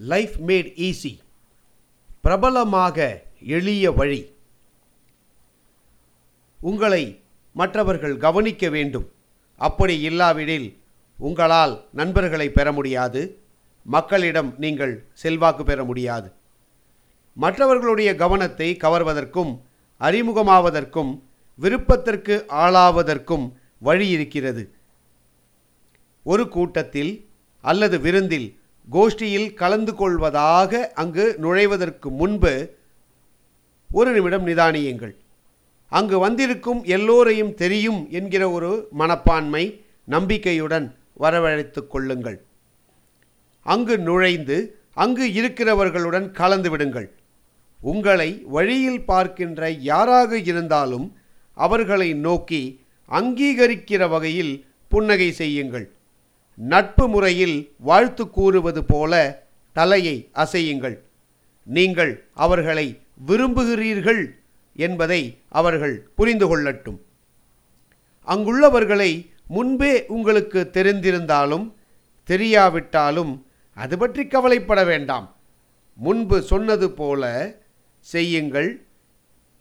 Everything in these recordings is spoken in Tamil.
லைஃப் மேட் ஈஸி பிரபலமாக எளிய வழி. உங்களை மற்றவர்கள் கவனிக்க வேண்டும். அப்படி இல்லாவிடில் உங்களால் நண்பர்களை பெற முடியாது. மக்களிடம் நீங்கள் செல்வாக்கு பெற முடியாது. மற்றவர்களுடைய கவனத்தை கவர்வதற்கும் அறிமுகமாவதற்கும் விருப்பத்திற்கு ஆளாவதற்கும் வழி இருக்கிறது. ஒரு கூட்டத்தில் அல்லது விருந்தில் கோஷ்டியில் கலந்து கொள்வதாக அங்கு நுழைவதற்கு முன்பு ஒரு நிமிடம் நிதானியுங்கள். அங்கு வந்திருக்கும் எல்லோரையும் தெரியும் என்கிற ஒரு மனப்பான்மை நம்பிக்கையுடன் வரவழைத்து கொள்ளுங்கள். அங்கு நுழைந்து அங்கு இருக்கிறவர்களுடன் கலந்து விடுங்கள். உங்களை வழியில் பார்க்கின்ற யாராக இருந்தாலும் அவர்களை நோக்கி அங்கீகரிக்கிற வகையில் புன்னகை செய்யுங்கள். நட்பு முறையில் வாழ்த்து கூறுவது போல தலையை அசையுங்கள். நீங்கள் அவர்களை விரும்புகிறீர்கள் என்பதை அவர்கள் புரிந்து கொள்ளட்டும். அங்குள்ளவர்களை முன்பே உங்களுக்கு தெரிந்திருந்தாலும் தெரியாவிட்டாலும் அது பற்றி கவலைப்பட வேண்டாம். முன்பு சொன்னது போல செய்யுங்கள்.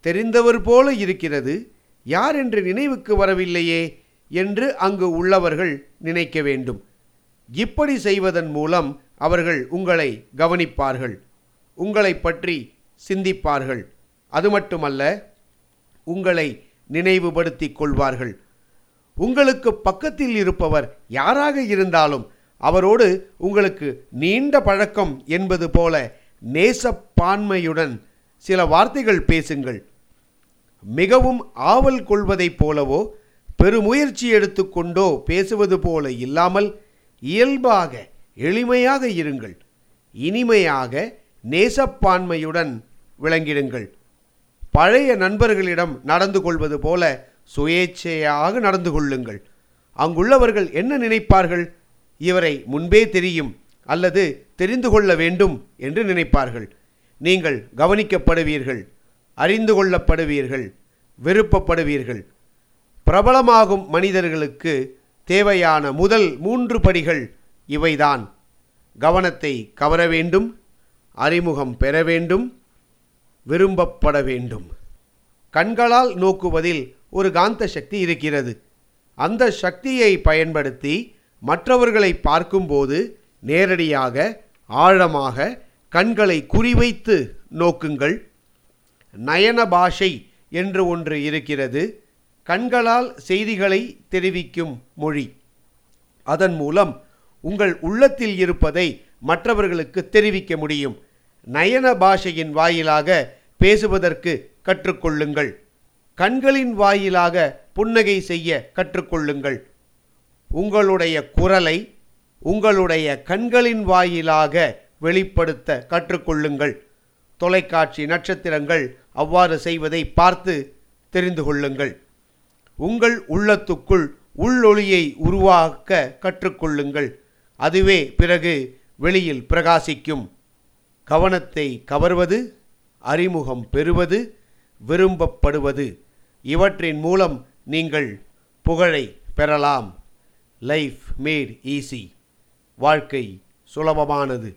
தெரிந்தவர் போல இருக்கிறது. யார் என்று நினைவுக்கு வரவில்லையே என்று அங்கு உள்ளவர்கள் நினைக்க வேண்டும். இப்படி செய்வதன் மூலம் அவர்கள் உங்களை கவனிப்பார்கள். உங்களை பற்றி சிந்திப்பார்கள். அது மட்டுமல்ல உங்களை நினைவுபடுத்திக் கொள்வார்கள். உங்களுக்கு பக்கத்தில் இருப்பவர் யாராக இருந்தாலும் அவரோடு உங்களுக்கு நீண்ட பழக்கம் என்பது போல நேசப்பான்மையுடன் சில வார்த்தைகள் பேசுங்கள். மிகவும் ஆவல் கொள்வதைப் போலவோ பெருமுயற்சி எடுத்துக்கொண்டோ பேசுவது போல இல்லாமல் இயல்பாக எளிமையாக இருங்கள். இனிமையாக நேசப்பான்மையுடன் விளங்கிடுங்கள். பழைய நண்பர்களிடம் நடந்து கொள்வது போல சுயேட்சையாக நடந்து கொள்ளுங்கள். அங்குள்ளவர்கள் என்ன நினைப்பார்கள்? இவரை முன்பே தெரியும் அல்லது தெரிந்து கொள்ள வேண்டும் என்று நினைப்பார்கள். நீங்கள் கவனிக்கப்படுவீர்கள் அறிந்து கொள்ளப்படுவீர்கள் விருப்பப்படுவீர்கள். பிரபலமாகும் மனிதர்களுக்கு தேவையான முதல் மூன்று படிகள் இவைதான். கவனத்தை கவர வேண்டும் அறிமுகம் பெற வேண்டும் விரும்பப்பட வேண்டும். கண்களால் நோக்குவதில் ஒரு காந்த சக்தி இருக்கிறது. அந்த சக்தியை பயன்படுத்தி மற்றவர்களை பார்க்கும்போது நேரடியாக ஆழமாக கண்களை குறிவைத்து நோக்குங்கள். நயன பாஷை என்று ஒன்று இருக்கிறது. கண்களால் செய்திகளை தெரிவிக்கும் மொழி. அதன் மூலம் உங்கள் உள்ளத்தில் இருப்பதை மற்றவர்களுக்கு தெரிவிக்க முடியும். நயன பாஷையின் வாயிலாக பேசுவதற்கு கற்றுக்கொள்ளுங்கள். கண்களின் வாயிலாக புன்னகை செய்ய கற்றுக்கொள்ளுங்கள். உங்களுடைய குரலை உங்களுடைய கண்களின் வாயிலாக வெளிப்படுத்த கற்றுக்கொள்ளுங்கள். தொலைக்காட்சி நட்சத்திரங்கள் அவ்வாறு செய்வதை பார்த்து தெரிந்து கொள்ளுங்கள். உங்கள் உள்ளத்துக்குள் உள்ளொளியை உருவாக்க கற்றுக்கொள்ளுங்கள். அதுவே பிறகு வெளியில் பிரகாசிக்கும். கவனத்தை கவர்வது அறிமுகம் பெறுவது விரும்பப்படுவது. இவற்றின் மூலம் நீங்கள் புகழை பெறலாம். லைஃப் மேட் ஈஸி வாழ்க்கை சுலபமானது.